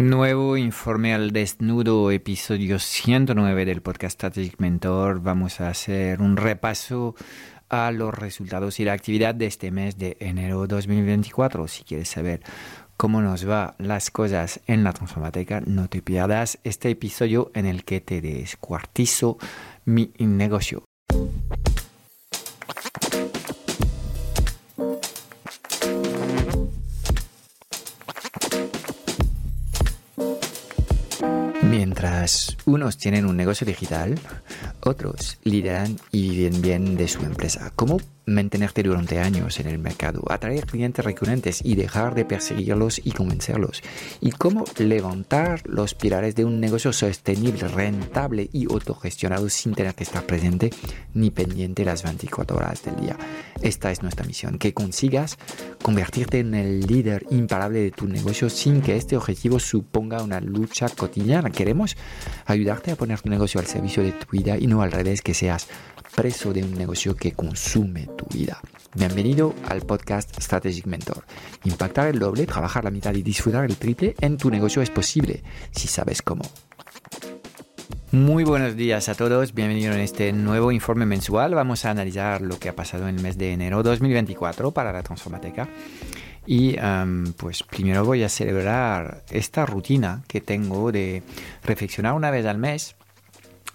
Nuevo informe al desnudo, episodio 109 del podcast Strategic Mentor. Vamos a hacer un repaso a los resultados y la actividad de este mes de enero 2024. Si quieres saber cómo nos va las cosas en la transformateca, no te pierdas este episodio en el que te descuartizo mi negocio. Unos tienen un negocio digital, otros lideran y viven bien de su empresa. ¿Cómo mantenerte durante años en el mercado, atraer clientes recurrentes y dejar de perseguirlos y convencerlos? ¿Y cómo levantar los pilares de un negocio sostenible, rentable y autogestionado sin tener que estar presente ni pendiente las 24 horas del día? Esta es nuestra misión, que consigas convertirte en el líder imparable de tu negocio sin que este objetivo suponga una lucha cotidiana. Queremos ayudarte a poner tu negocio al servicio de tu vida y no al revés, que seas preso de un negocio que consume tu vida. Bienvenido al podcast Strategic Mentor. Impactar el doble, trabajar la mitad y disfrutar el triple en tu negocio es posible si sabes cómo. Muy buenos días a todos, bienvenidos en este nuevo informe mensual. Vamos a analizar lo que ha pasado en el mes de enero 2024 para la Transformateca. Y pues primero voy a celebrar esta rutina que tengo de reflexionar una vez al mes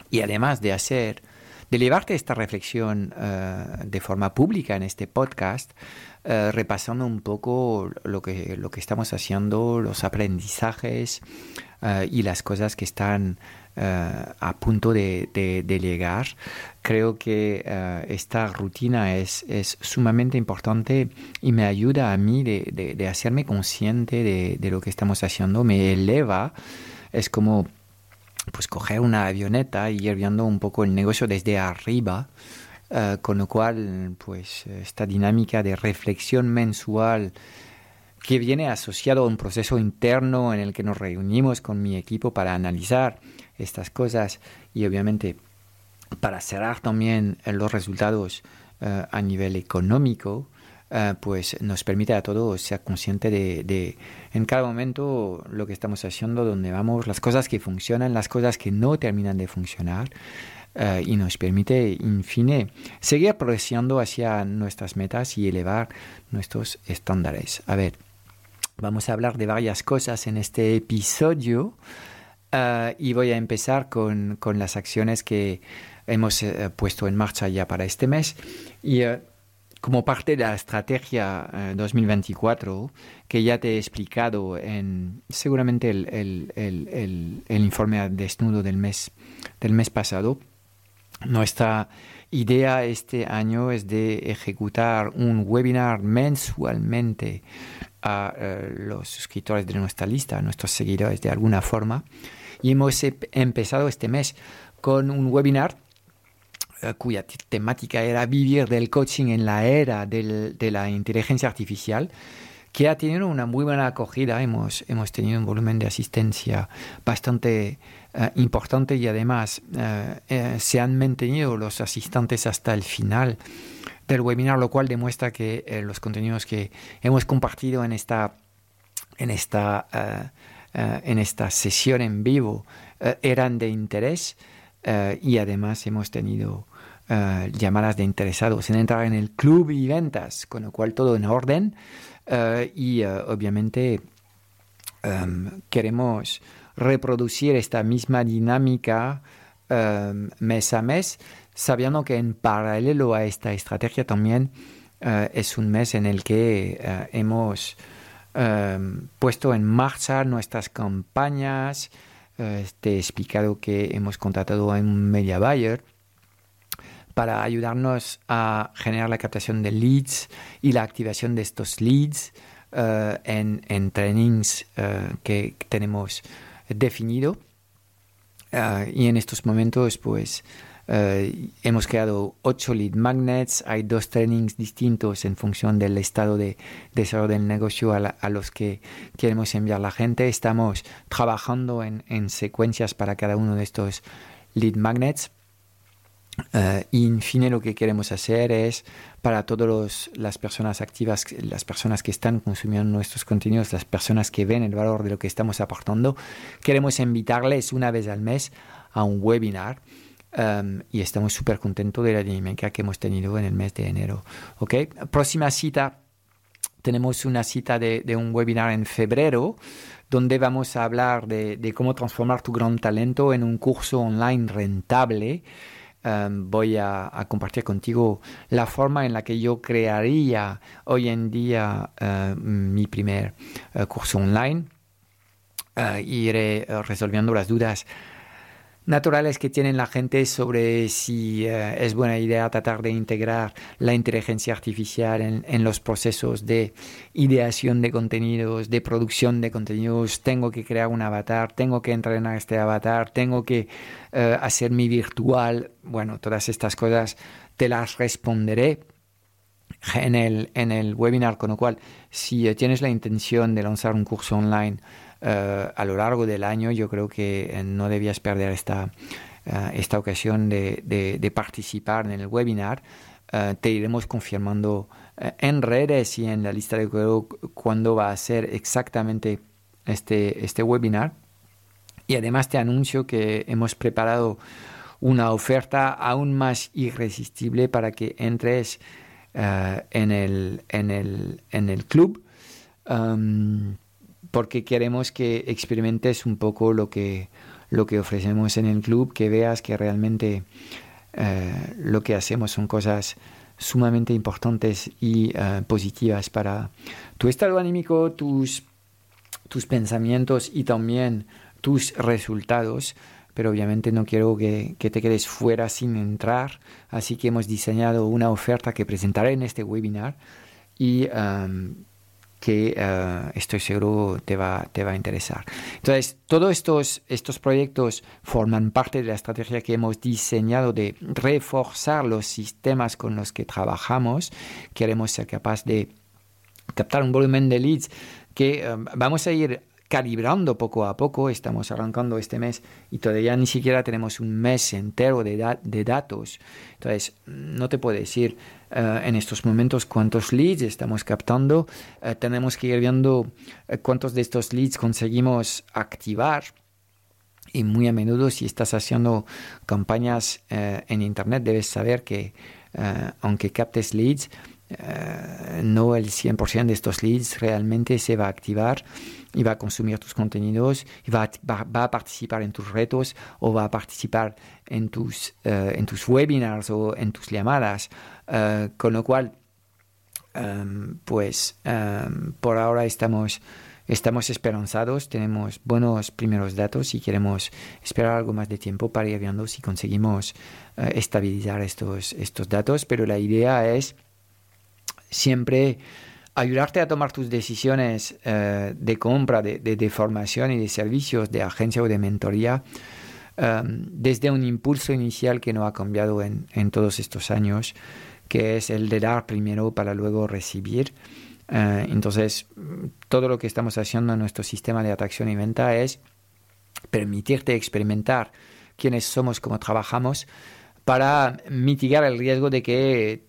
y además de hacer de llevarte esta reflexión eh, de forma pública en este podcast, eh, repasando un poco lo que, lo que estamos haciendo, los aprendizajes eh, y las cosas que están a punto de, llegar. Creo que esta rutina es, es, sumamente importante y me ayuda a mí de, de hacerme consciente de, lo que estamos haciendo, me eleva. Es como pues coger una avioneta y ir viendo un poco el negocio desde arriba, eh, con lo cual pues esta dinámica de reflexión mensual que viene asociado a un proceso interno en el que nos reunimos con mi equipo para analizar estas cosas y obviamente para cerrar también los resultados eh, a nivel económico, eh, pues nos permite a todos ser conscientes de, en cada momento lo que estamos haciendo, dónde vamos, las cosas que funcionan, las cosas que no terminan de funcionar. Eh, y nos permite, en fin, seguir progresando hacia nuestras metas y elevar nuestros estándares. A ver, vamos a hablar de varias cosas en este episodio eh, y voy a empezar con, con las acciones que hemos puesto en marcha ya para este mes. Y como parte de la estrategia 2024 eh, que ya te he explicado en seguramente el, el, el, el, informe desnudo del mes, del mes pasado, nuestra idea este año es de ejecutar un webinar mensualmente a eh, los suscriptores de nuestra lista, a nuestros seguidores de alguna forma. Y hemos empezado este mes con un webinar cuya temática era vivir del coaching en la era del, de la inteligencia artificial, que ha tenido una muy buena acogida. Hemos, hemos tenido un volumen de asistencia bastante eh, importante y además eh, se han mantenido los asistentes hasta el final del webinar, lo cual demuestra que los contenidos que hemos compartido en esta, en esta, en esta sesión en vivo eran de interés. Y además hemos tenido eh, llamadas de interesados en entrar en el club y ventas, con lo cual todo en orden. Eh, y eh, obviamente em, queremos reproducir esta misma dinámica em, mes a mes, sabiendo que en paralelo a esta estrategia también es un mes en el que hemos em, puesto en marcha nuestras campañas. Te he explicado que hemos contratado a un media buyer para ayudarnos a generar la captación de leads y la activación de estos leads eh, en, en, trainings eh, que tenemos definido. Eh, y en estos momentos, pues, hemos creado ocho lead magnets, hay dos trainings distintos en función del estado de desarrollo del negocio a, a los que queremos enviar la gente. Estamos trabajando en, en secuencias para cada uno de estos lead magnets Uh, y en fin, lo que queremos hacer es para todas las personas activas, las personas que están consumiendo nuestros contenidos, las personas que ven el valor de lo que estamos aportando, queremos invitarles una vez al mes a un webinar. Um, y estamos súper contentos de la dinámica que hemos tenido en el mes de enero. ¿okay? Próxima cita, tenemos una cita de, de un webinar en febrero donde vamos a hablar de, de, cómo transformar tu gran talento en un curso online rentable. Um, voy a, a, compartir contigo la forma en la que yo crearía hoy en día uh, mi primer uh, curso online. Uh, iré resolviendo las dudas naturales que tienen la gente sobre si uh, es buena idea tratar de integrar la inteligencia artificial en, los procesos de ideación de contenidos, de producción de contenidos. Tengo que crear un avatar, tengo que entrenar este avatar, tengo que uh, hacer mi virtual. Bueno, todas estas cosas te las responderé. En el, en el webinar, con lo cual, si uh, tienes la intención de lanzar un curso online, uh, a lo largo del año, yo creo que eh, no debías perder esta, uh, esta ocasión de, participar en el webinar. Te iremos confirmando en redes y en la lista de correo cuándo va a ser exactamente este, este webinar. Y además te anuncio que hemos preparado una oferta aún más irresistible para que entres en, el, en, el, en el club. Porque queremos que experimentes un poco lo que, lo que ofrecemos en el club, que veas que realmente eh, lo que hacemos son cosas sumamente importantes y uh, positivas para tu estado anímico, tus, tus pensamientos y también tus resultados. Pero obviamente no quiero que, que, te quedes fuera sin entrar, así que hemos diseñado una oferta que presentaré en este webinar y um, que uh, estoy seguro te va, te va a interesar. Entonces, todos estos, estos proyectos forman parte de la estrategia que hemos diseñado de reforzar los sistemas con los que trabajamos. Queremos ser capaz de captar un volumen de leads que um, vamos a ir calibrando poco a poco. Estamos arrancando este mes y todavía ni siquiera tenemos un mes entero de, da de datos. Entonces, no te puedo decir uh, en estos momentos cuántos leads estamos captando. Uh, tenemos que ir viendo uh, cuántos de estos leads conseguimos activar. Y muy a menudo, si estás haciendo campañas en Internet, debes saber que aunque captes leads, no el 100% de estos leads realmente se va a activar y va a consumir tus contenidos y va va, va a participar en tus retos o va a participar en tus, uh, en tus webinars o en tus llamadas. Uh, con lo cual, um, pues um, por ahora estamos, estamos esperanzados, tenemos buenos primeros datos y queremos esperar algo más de tiempo para ir viendo si conseguimos estabilizar estos, estos datos, pero la idea es siempre ayudarte a tomar tus decisiones uh, de compra, de, formación y de servicios, de agencia o de mentoría, um, desde un impulso inicial que no ha cambiado en, todos estos años, que es el de dar primero para luego recibir. Uh, entonces, todo lo que estamos haciendo en nuestro sistema de atracción y venta es permitirte experimentar quiénes somos, cómo trabajamos, para mitigar el riesgo de que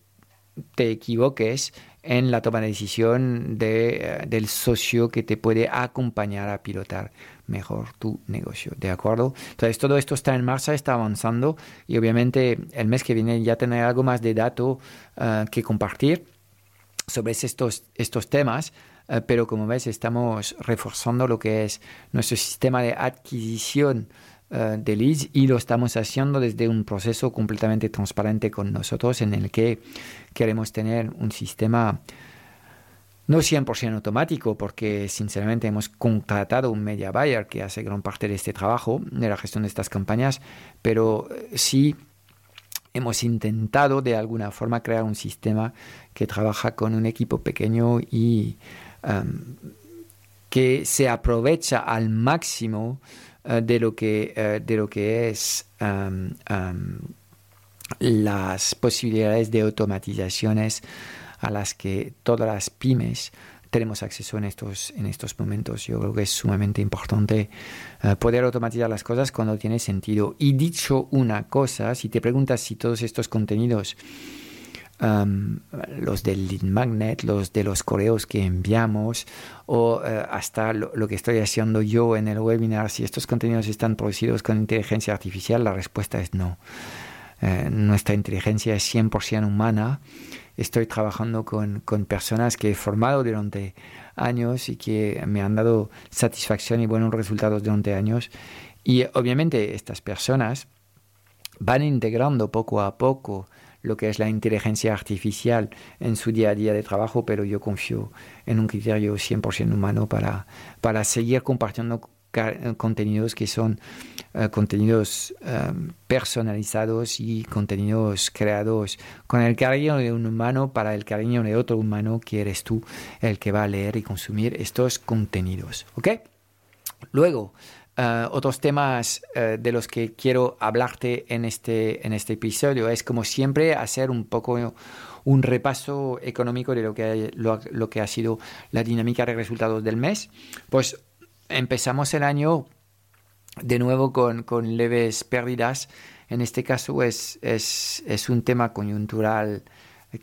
te equivoques en la toma de decisión de, eh, del socio que te puede acompañar a pilotar mejor tu negocio. ¿De acuerdo? Entonces, todo esto está en marcha, está avanzando y obviamente el mes que viene ya tendré algo más de datos uh, que compartir sobre estos, estos temas. Uh, pero como ves, estamos reforzando lo que es nuestro sistema de adquisición uh, de leads y lo estamos haciendo desde un proceso completamente transparente con nosotros en el que queremos tener un sistema no 100% automático, porque sinceramente hemos contratado un media buyer que hace gran parte de este trabajo, de la gestión de estas campañas, pero eh, sí hemos intentado de alguna forma crear un sistema que trabaja con un equipo pequeño y um, que se aprovecha al máximo uh, de, lo que, uh, de lo que es las posibilidades de automatizaciones a las que todas las pymes tenemos acceso en estos, en estos momentos. Yo creo que es sumamente importante eh, poder automatizar las cosas cuando tiene sentido. Y dicho una cosa, si te preguntas si todos estos contenidos, los del lead magnet, los de los correos que enviamos o eh, hasta lo, lo, que estoy haciendo yo en el webinar, si estos contenidos están producidos con inteligencia artificial, la respuesta es no. Eh, nuestra inteligencia es 100% humana. Estoy trabajando con, con, personas que he formado durante años y que me han dado satisfacción y buenos resultados durante años. Y obviamente estas personas van integrando poco a poco lo que es la inteligencia artificial en su día a día de trabajo, pero yo confío en un criterio 100% humano para, para seguir compartiendo contenidos que son eh, contenidos em, personalizados y contenidos creados con el cariño de un humano para el cariño de otro humano que eres tú el que va a leer y consumir estos contenidos. ¿Ok? Luego, eh, otros temas eh, de los que quiero hablarte en este, en este episodio es como siempre hacer un poco un repaso económico de lo que, lo, lo que ha sido la dinámica de resultados del mes. Pues empezamos el año de nuevo con, con leves pérdidas. En este caso es, es, es, un tema coyuntural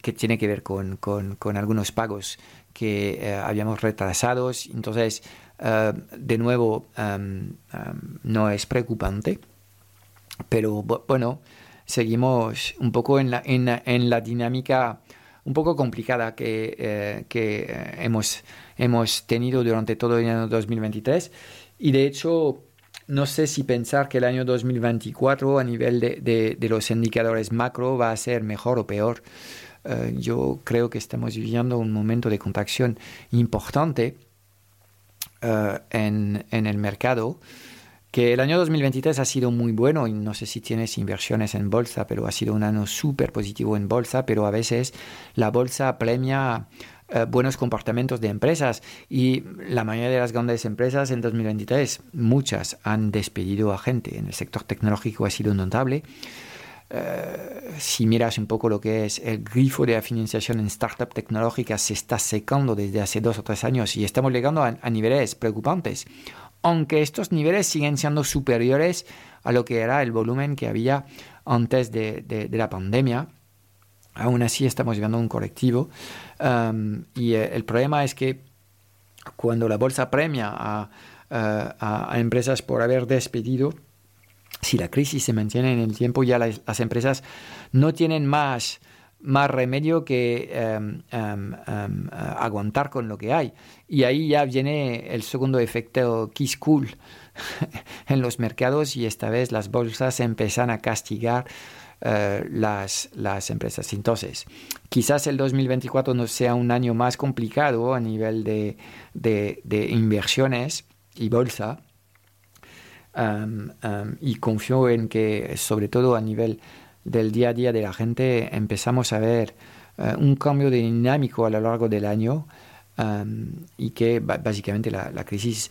que tiene que ver con, con, con algunos pagos que eh, habíamos retrasados. Entonces, uh, de nuevo, um, um, no es preocupante, pero bueno, seguimos un poco en la, en, en la dinámica un poco complicada que, eh, que eh, hemos, hemos tenido durante todo el año 2023. Y de hecho, no sé si pensar que el año 2024 a nivel de, de, los indicadores macro va a ser mejor o peor. Uh, yo creo que estamos viviendo un momento de contracción importante uh, en, en, el mercado que el año 2023 ha sido muy bueno y no sé si tienes inversiones en bolsa, pero ha sido un año súper positivo en bolsa, pero a veces la bolsa premia eh, buenos comportamientos de empresas y la mayoría de las grandes empresas en 2023, muchas han despedido a gente. En el sector tecnológico ha sido notable. Uh, si miras un poco lo que es el grifo de financiación en startup tecnológicas, se está secando desde hace dos o tres años y estamos llegando a, a niveles preocupantes aunque estos niveles siguen siendo superiores a lo que era el volumen que había antes de, de, de la pandemia. Aún así estamos viendo un correctivo um, y eh, el problema es que cuando la bolsa premia a, a, a, empresas por haber despedido, si la crisis se mantiene en el tiempo, ya las, empresas no tienen más más remedio que um, um, um, aguantar con lo que hay. Y ahí ya viene el segundo efecto Kiss Cool en los mercados y esta vez las bolsas empiezan a castigar uh, las, las empresas. Entonces, quizás el 2024 no sea un año más complicado a nivel de, de inversiones y bolsa. Y confío en que, sobre todo a nivel del día a día de la gente, empezamos a ver uh, un cambio de dinámico a lo largo del año um, y que básicamente la, la, crisis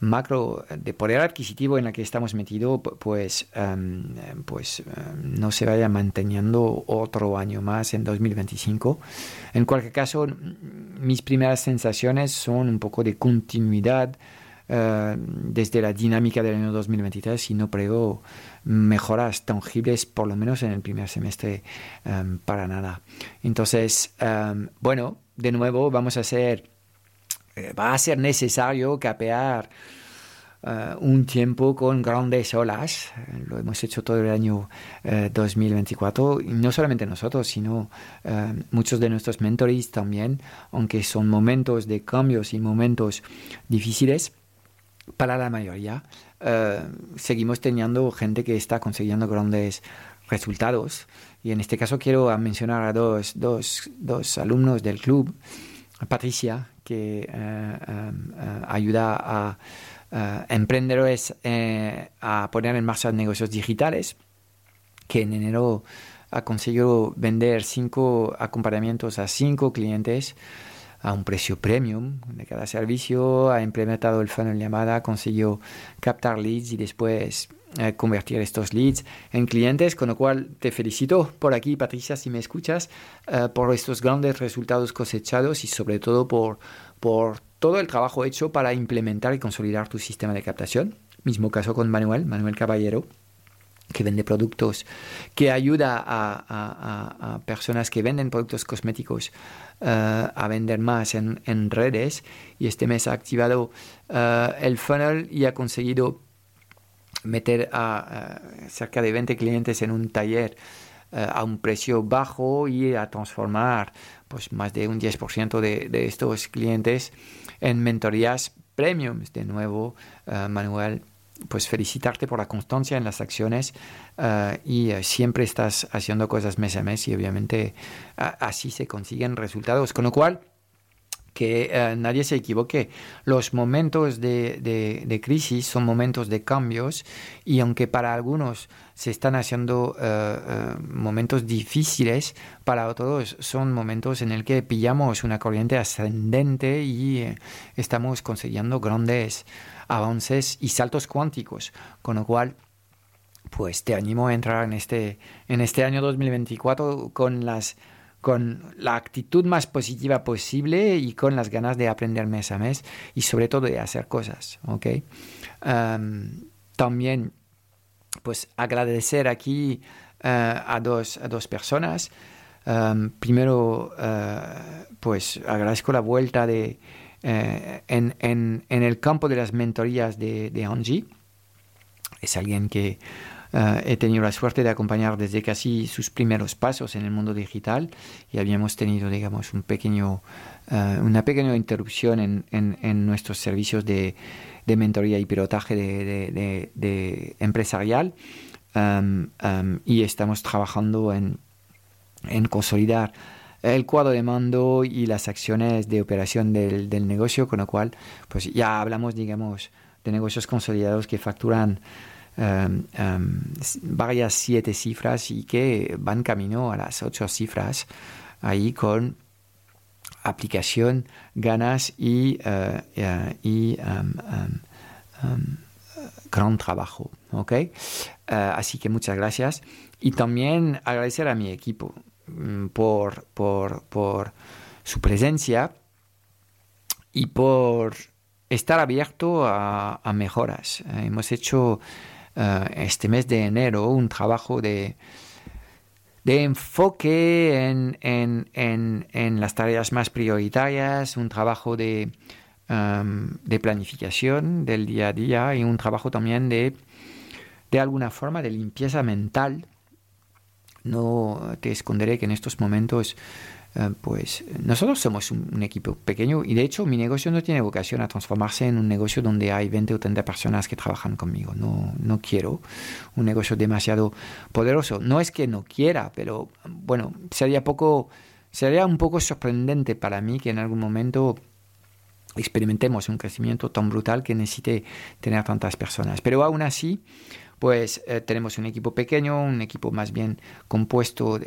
macro de poder adquisitivo en la que estamos metidos pues, um, pues um, no se vaya manteniendo otro año más en 2025. En cualquier caso, mis primeras sensaciones son un poco de continuidad uh, desde la dinámica del año 2023 y no prego mejoras tangibles, por lo menos en el primer semestre, um, para nada. Entonces, um, bueno, de nuevo vamos a hacer, eh, va a ser necesario capear uh, un tiempo con grandes olas. Lo hemos hecho todo el año uh, 2024, y no solamente nosotros, sino uh, muchos de nuestros mentores también, aunque son momentos de cambios y momentos difíciles para la mayoría. Eh, seguimos teniendo gente que está consiguiendo grandes resultados. Y en este caso quiero mencionar a dos, dos, dos alumnos del club, Patricia, que um, uh, ayuda a emprendedores a poner en marcha negocios digitales, que en enero ha conseguido vender cinco acompañamientos a cinco clientes a un precio premium de cada servicio, ha implementado el funnel llamada, consiguió captar leads y después convertir estos leads en clientes, con lo cual te felicito por aquí, Patricia, si me escuchas, por estos grandes resultados cosechados y sobre todo por, por todo el trabajo hecho para implementar y consolidar tu sistema de captación. Mismo caso con Manuel, Manuel Caballero que vende productos, que ayuda a, personas que venden productos cosméticos eh, a vender más en, redes. Y este mes ha activado eh, el funnel y ha conseguido meter a, cerca de 20 clientes en un taller eh, a un precio bajo y a transformar pues, más de un 10% de, de estos clientes en mentorías premium. De nuevo, Manuel pues felicitarte por la constancia en las acciones eh, y eh, siempre estás haciendo cosas mes a mes y obviamente así se consiguen resultados. Con lo cual, que eh, nadie se equivoque. Los momentos de, crisis son momentos de cambios y aunque para algunos se están haciendo momentos difíciles, para otros son momentos en el que pillamos una corriente ascendente y estamos consiguiendo grandes avances y saltos cuánticos, con lo cual pues te animo a entrar en este, en este año 2024 con, las, con la actitud más positiva posible y con las ganas de aprender mes a mes y sobre todo de hacer cosas. ¿okay? también pues agradecer aquí eh, a, dos, a dos personas. primero, eh, pues agradezco la vuelta de, eh, en, en, en, el campo de las mentorías de, de Angie. Es alguien que eh, he tenido la suerte de acompañar desde casi sus primeros pasos en el mundo digital y habíamos tenido, digamos, un pequeño, uh, una pequeña interrupción en, en, nuestros servicios de, de, mentoría y pilotaje de, de, empresarial. Um, um, y estamos trabajando en, en consolidar el cuadro de mando y las acciones de operación del, del negocio, con lo cual pues ya hablamos, digamos, de negocios consolidados que facturan um, um, varias siete cifras y que van camino a las ocho cifras ahí con aplicación, ganas y, uh, uh, y um, gran trabajo. Uh, así que muchas gracias. Y también agradecer a mi equipo. Mm, por, por, por su presencia y por estar abierto a, mejoras. Eh, hemos hecho eh, este mes de enero un trabajo de, de enfoque en, en, en, en, las tareas más prioritarias, un trabajo de, em, de planificación del día a día y un trabajo también de, de alguna forma de limpieza mental. No te esconderé que en estos momentos, pues nosotros somos un, equipo pequeño y de hecho mi negocio no tiene vocación a transformarse en un negocio donde hay 20 o 30 personas que trabajan conmigo. No, no quiero un negocio demasiado poderoso. No es que no quiera, pero bueno, sería poco, sería un poco sorprendente para mí que en algún momento experimentemos un crecimiento tan brutal que necesite tener tantas personas. Pero aún así, pues eh, tenemos un equipo pequeño, un equipo más bien compuesto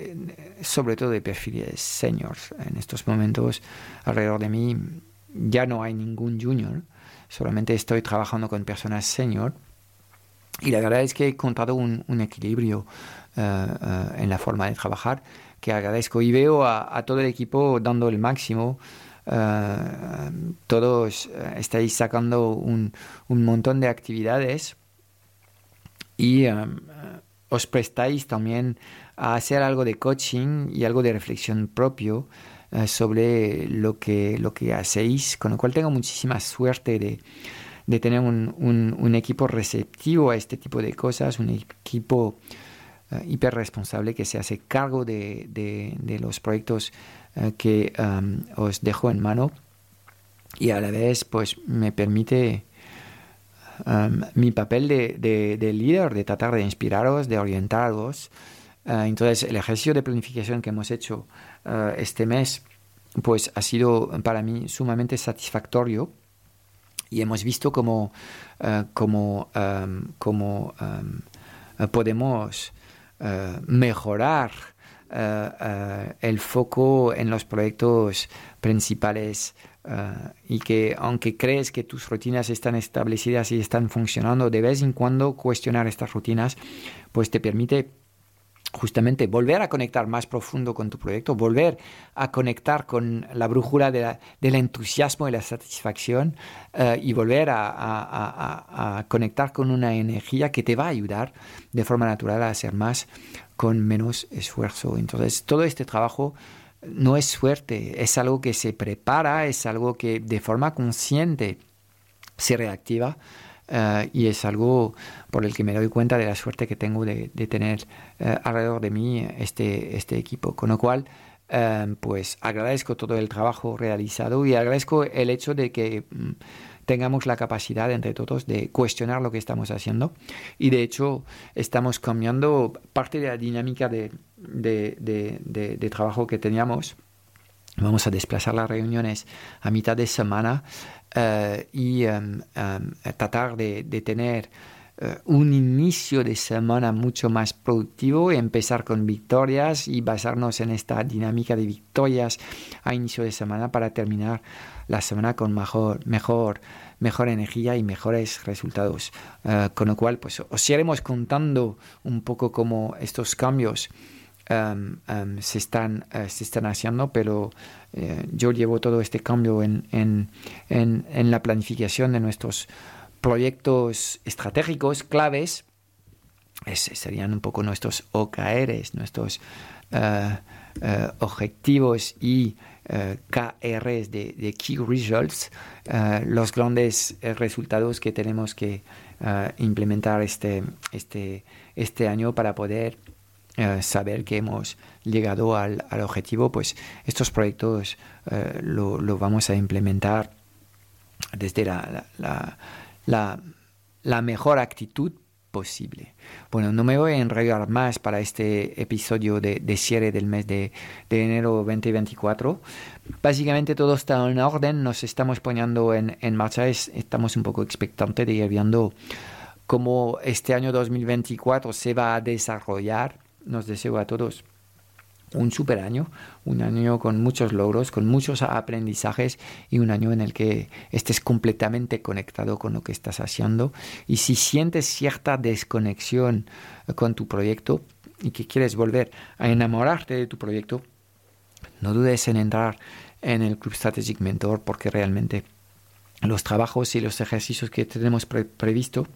sobre todo de perfiles seniors. En estos momentos alrededor de mí ya no hay ningún junior, solamente estoy trabajando con personas senior y la verdad es que he encontrado un, equilibrio eh, eh, en la forma de trabajar que agradezco y veo a, todo el equipo dando el máximo. todos estáis sacando un, un montón de actividades y um, os prestáis también a hacer algo de coaching y algo de reflexión propio uh, sobre lo que, lo que hacéis, con lo cual tengo muchísima suerte de, de tener un, un, equipo receptivo a este tipo de cosas, un equipo uh, hiper responsable que se hace cargo de, de, de los proyectos uh, que um, os dejo en mano y a la vez pues me permite Um, mi papel de, de, líder, de tratar de inspiraros, de orientaros. Uh, entonces, el ejercicio de planificación que hemos hecho uh, este mes, pues ha sido para mí sumamente satisfactorio y hemos visto cómo, uh, cómo, um, cómo um, podemos mejorar el foco en los proyectos principales Uh, y que aunque crees que tus rutinas están establecidas y están funcionando, de vez en cuando cuestionar estas rutinas, pues te permite justamente volver a conectar más profundo con tu proyecto, volver a conectar con la brújula del entusiasmo y la satisfacción uh, y volver a, a, a, conectar con una energía que te va a ayudar de forma natural a hacer más con menos esfuerzo. Entonces, todo este trabajo no es suerte, es algo que se prepara, es algo que de forma consciente se reactiva eh, y es algo por el que me doy cuenta de la suerte que tengo de, tener eh, alrededor de mí este, este equipo. Con lo cual, eh, pues agradezco todo el trabajo realizado y agradezco el hecho de que mm, tengamos la capacidad entre todos de cuestionar lo que estamos haciendo y de hecho estamos cambiando parte de la dinámica de, de, trabajo que teníamos. Vamos a desplazar las reuniones a mitad de semana eh, y em, em, tratar de, tener un inicio de semana mucho más productivo, empezar con victorias y basarnos en esta dinámica de victorias a inicio de semana para terminar la semana con mejor, mejor, mejor energía y mejores resultados. Eh, con lo cual, pues os iremos contando un poco cómo estos cambios em, em, se, están, uh, se están haciendo, pero yo llevo todo este cambio en, en, en, la planificación de nuestros proyectos estratégicos claves. Es, serían un poco nuestros OKRs, nuestros uh, objetivos y eh, KRs de, Key Results, eh, los grandes eh, resultados que tenemos que implementar este, este, este año para poder saber que hemos llegado al, al objetivo, pues estos proyectos lo, lo, vamos a implementar desde la, la, la mejor actitud posible. Bueno, no me voy a enrollar más para este episodio de, cierre del mes de, enero 2024. Básicamente todo está en orden, nos estamos poniendo en, en marcha, estamos un poco expectantes de ir viendo cómo este año 2024 se va a desarrollar. Nos deseo a todos un super año, un año con muchos logros, con muchos aprendizajes y un año en el que estés completamente conectado con lo que estás haciendo. Y si sientes cierta desconexión con tu proyecto y que quieres volver a enamorarte de tu proyecto, no dudes en entrar en el Club Strategic Mentor porque realmente los trabajos y los ejercicios que tenemos previsto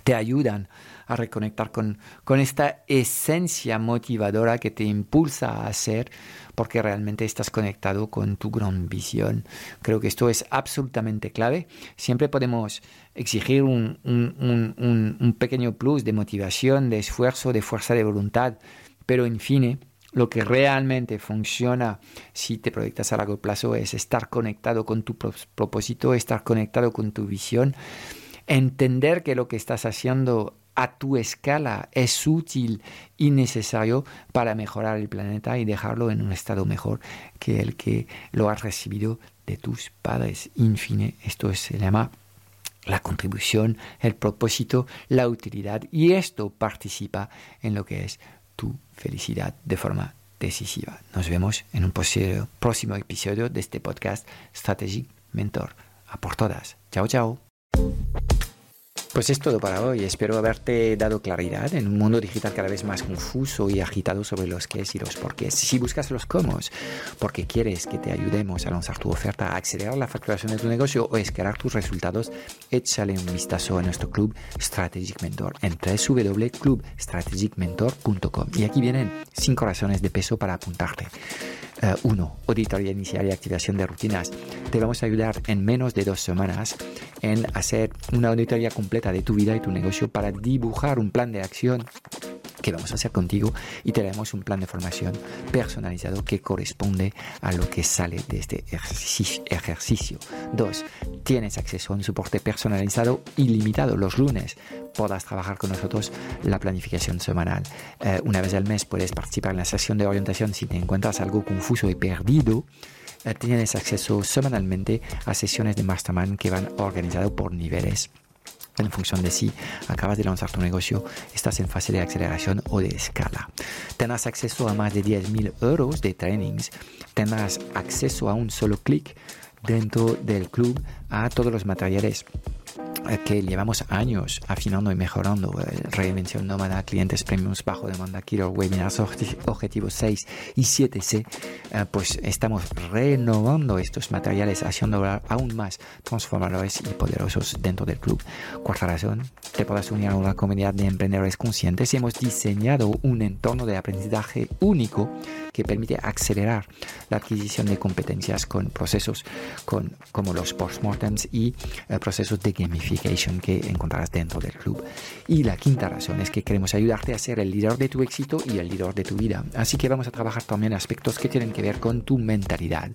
te ayudan a reconectar con, con esta esencia motivadora que te impulsa a hacer porque realmente estás conectado con tu gran visión. Creo que esto es absolutamente clave. Siempre podemos exigir un, un, un, pequeño plus de motivación, de esfuerzo, de fuerza de voluntad, pero en fin, lo que realmente funciona si te proyectas a largo plazo es estar conectado con tu propósito, estar conectado con tu visión entender que lo que estás haciendo a tu escala es útil y necesario para mejorar el planeta y dejarlo en un estado mejor que el que lo has recibido de tus padres. En fin, esto se llama la contribución, el propósito, la utilidad y esto participa en lo que es tu felicidad de forma decisiva. Nos vemos en un próximo episodio de este podcast Strategic Mentor. A por todas. Chao, chao. Pues es todo para hoy. Espero haberte dado claridad en un mundo digital cada vez más confuso y agitado sobre los qué y los por qué. Si buscas los cómo, porque quieres que te ayudemos a lanzar tu oferta, a acelerar la facturación de tu negocio o escalar tus resultados, échale un vistazo a nuestro club Strategic Mentor en www.clubstrategicmentor.com. Y aquí vienen cinco razones de peso para apuntarte. 1. Uh, auditoría inicial y activación de rutinas. Te vamos a ayudar en menos de dos semanas en hacer una auditoría completa de tu vida y tu negocio para dibujar un plan de acción que vamos a hacer contigo y te daremos un plan de formación personalizado que corresponde a lo que sale de este ejercicio. 2. Tienes acceso a un soporte personalizado ilimitado los lunes. Podrás trabajar con nosotros la planificación semanal. Eh, una vez al mes puedes participar en la sesión de orientación si te encuentras algo confuso y perdido eh, tienes acceso semanalmente a sesiones de mastermind que van organizadas por niveles en función de si acabas de lanzar tu negocio, estás en fase de aceleración o de escala. Tendrás acceso a más de 10.000 euros de trainings, tendrás acceso a un solo clic dentro del club a todos los materiales que llevamos años afinando y mejorando. Eh, reinvención nómada, clientes premiums bajo demanda, Killer Webinars, objetivos 6 y 7C. Eh, pues estamos renovando estos materiales, haciendo aún más transformadores y poderosos dentro del club. Cuarta razón, te puedas unir a una comunidad de emprendedores conscientes. Hemos diseñado un entorno de aprendizaje único que permite acelerar la adquisición de competencias con procesos con, como los postmortems y procesos de gamificación que encontrarás dentro del club. Y la quinta razón es que queremos ayudarte a ser el líder de tu éxito y el líder de tu vida. Así que vamos a trabajar también aspectos que tienen que ver con tu mentalidad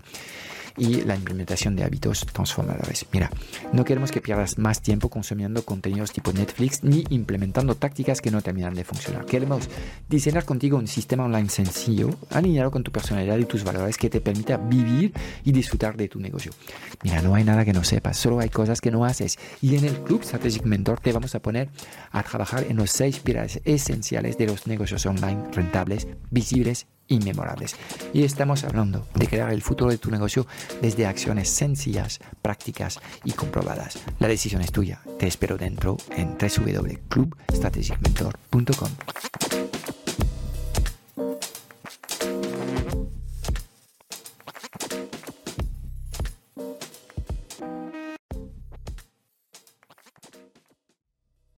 y la implementación de hábitos transformadores. Mira, no queremos que pierdas más tiempo consumiendo contenidos tipo Netflix ni implementando tácticas que no terminan de funcionar. Queremos diseñar contigo un sistema online sencillo, alineado con tu personalidad y tus valores que te permita vivir y disfrutar de tu negocio. Mira, no hay nada que no sepas, solo hay cosas que no haces. Y en el Club Strategic Mentor te vamos a poner a trabajar en los seis pilares esenciales de los negocios online rentables, visibles inmemorables. Y estamos hablando de crear el futuro de tu negocio desde acciones sencillas, prácticas y comprobadas. La decisión es tuya. Te espero dentro en www.clubstrategicmentor.com.